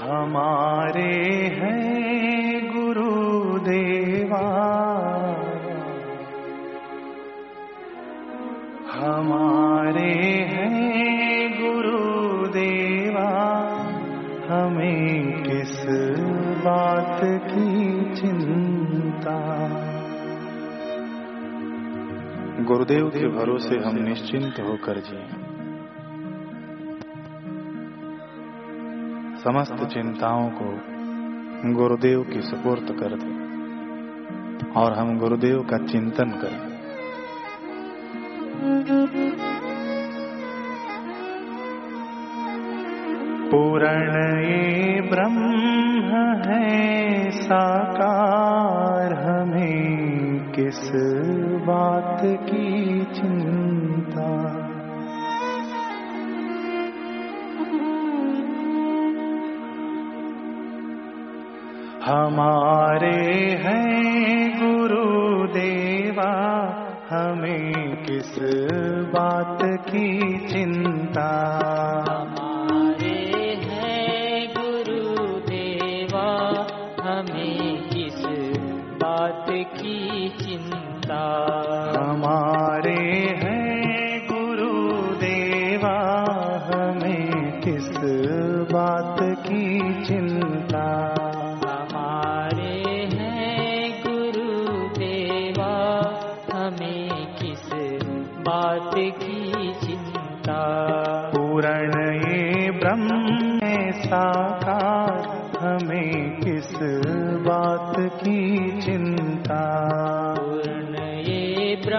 हमारे हैं गुरुदेवा। हमारे हैं गुरुदेवा। हमें किस बात की चिंता? गुरुदेव के भरोसे हम निश्चिंत होकर जिए। समस्त चिंताओं को गुरुदेव की सुपुर्द कर दें और हम गुरुदेव का चिंतन करें। पूर्ण ये ब्रह्म है, साकार हमें किस बात की चिंता? हमारे हैं गुरुदेवा हमें किस बात की चिंता? हमारे हैं गुरुदेवा हमें किस बात की चिंता? हमारे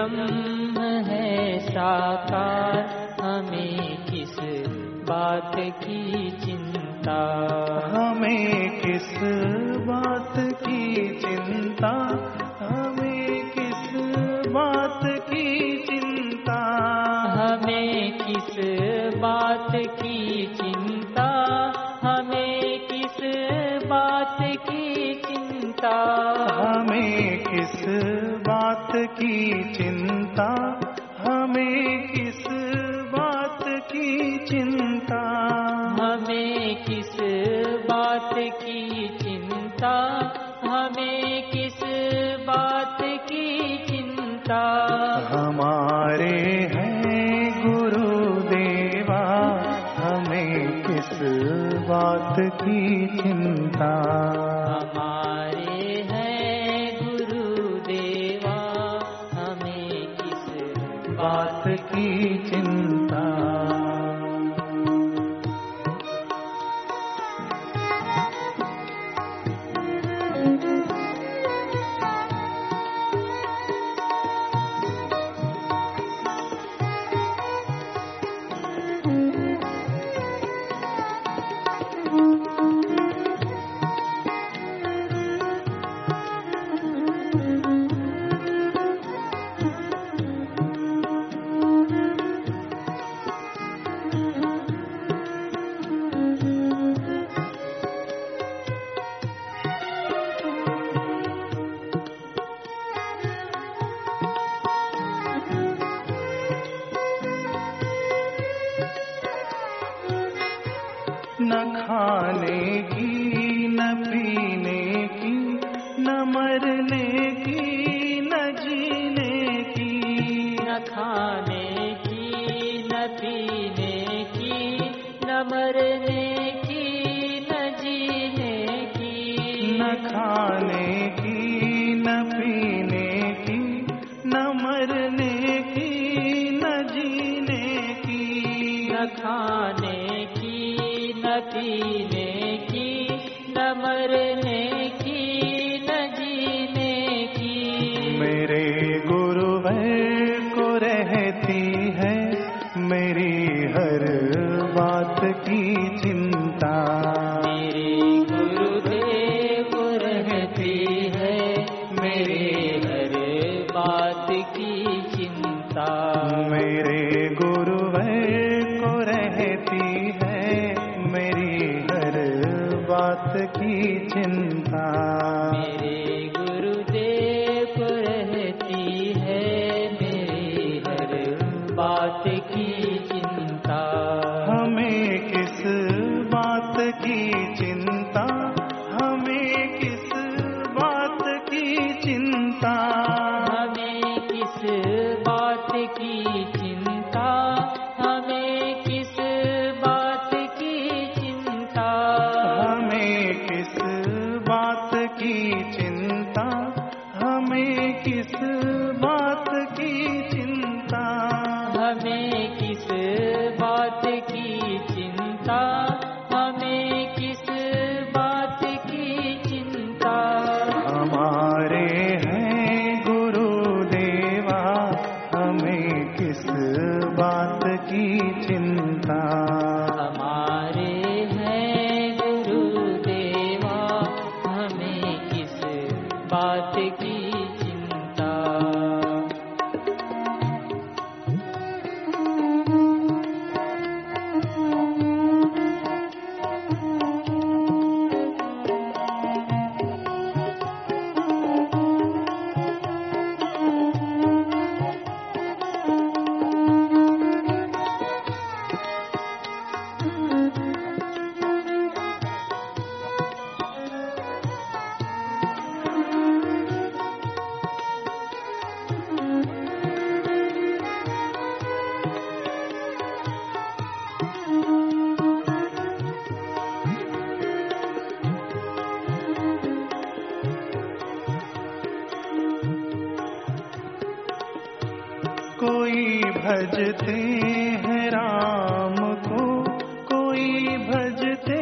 ब्रह्म है साकार। हमें किस बात की चिंता? हमें किस बात की चिंता? हमें किस बात की चिंता? हमें किस बात की चिंता? हमें किस बात की चिंता? हमें किस बात की चिंता हमें किस बात की चिंता? हमें किस बात की चिंता? हमें किस बात की चिंता? हमारे हैं गुरुदेवा हमें किस बात की चिंता? न खाने की न पीने की न मरने की न जीने की। न खाने की न पीने की न मरने की न जीने की। न खाने की न पीने की न मरने की न जीने की। न खाने की पीने की न मरने की न जीने की। मेरे गुरुवर को रहती है मेरी हर बात की चिंता। मेरे गुरुदेव को रहती है मेरे हर बात की चिंता। मेरे गुरुवर ചിന്ത भजते हैं राम को कोई भजते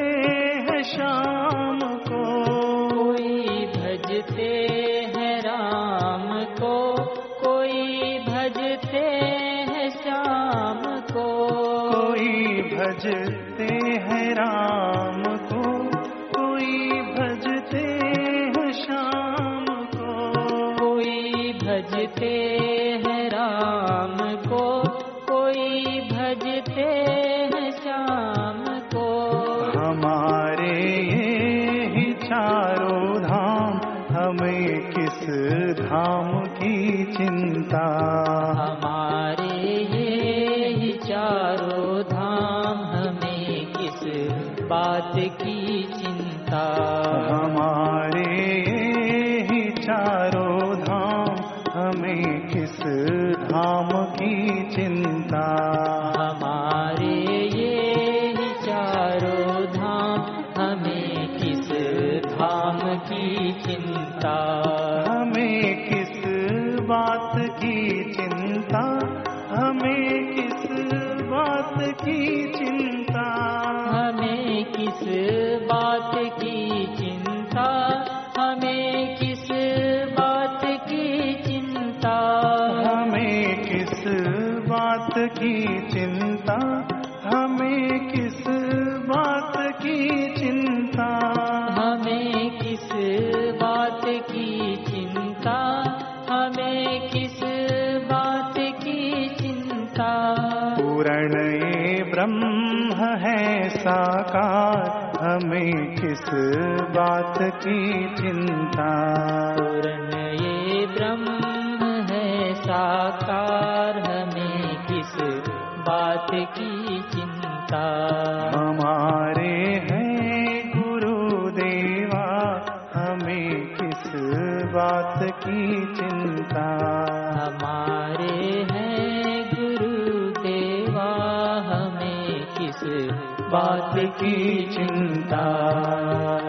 हैं श्याम को। कोई भजते हैं राम को कोई भजते हैं श्याम को। कोई भजते हैं राम को बात की चिंता। हमारे ही चारों धाम हमें किस धाम की चिंता? हमारे ये ही चारों धाम हमें किस धाम की चिंता? हमें किस बात की चिंता? हमें किस बात की किस बात की चिंता? हमें किस बात की चिंता? हमें किस बात की चिंता? हमें किस बात की चिंता? हमें किस बात की चिंता? हमें किस बात की चिंता? पूर्ण ब्रह्म है। साकार हमें किस बात की चिंता? पूर्ण ये ब्रह्म है साकार हमें किस बात की चिंता? हमारे हैं गुरु देवा हमें किस बात की चिंता? हमारे हैं बात की चिंता।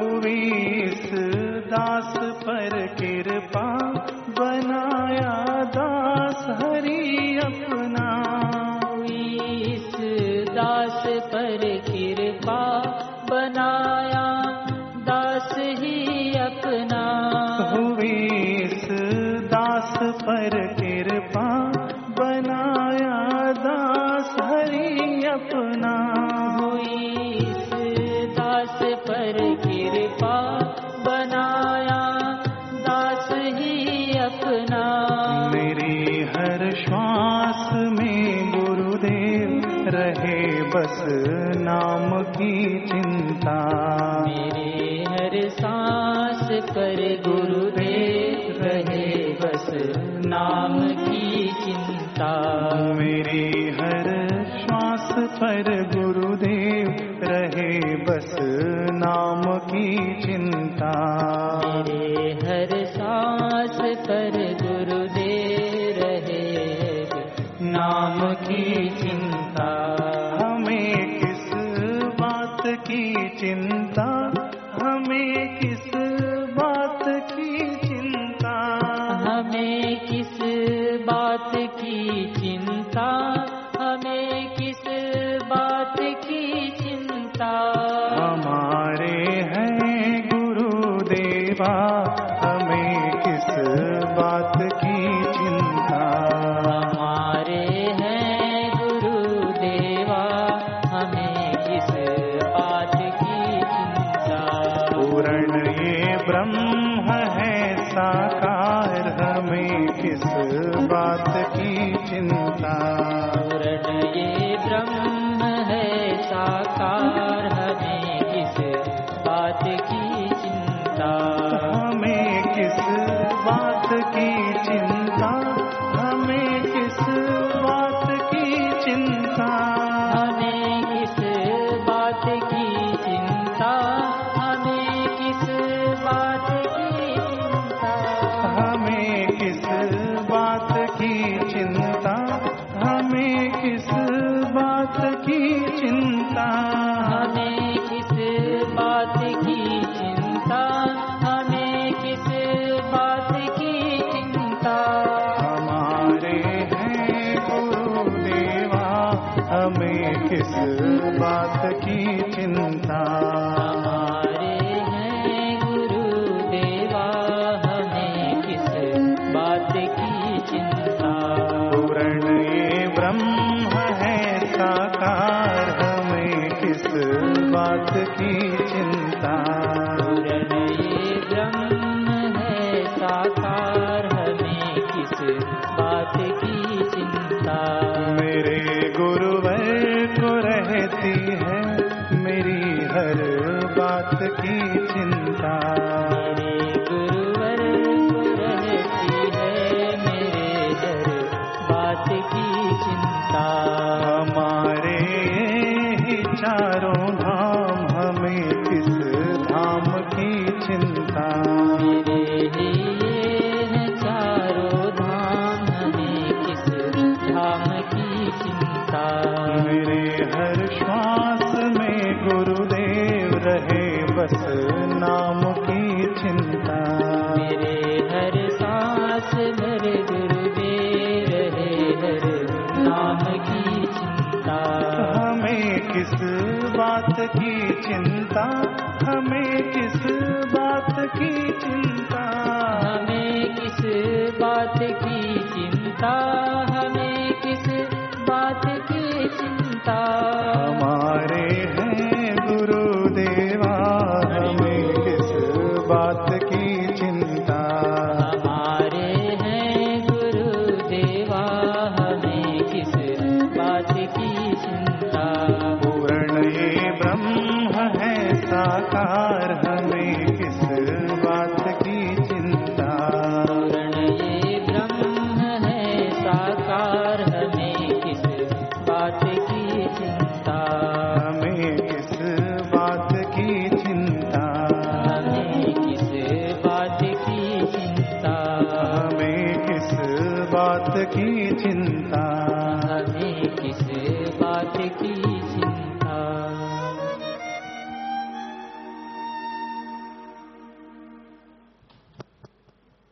हुई इस दास पर कृपा बनाया दास हरि अपना। इस दास पर कृपा बनाया दास ही अपना। हुई इस दास पर कृपा बनाया दास हरि अपना। मेरी हर श्वास पर गुरुदेव बात की चिंता किस बात की चिंता? भक्त की चिंता। गुरुवर बात की चिंता। हमारे चारों धाम हमें किस धाम की चिंता। चारों धाम हमें किस धाम की चिंता। मेरे हर श्वास दिवस नाम की छिन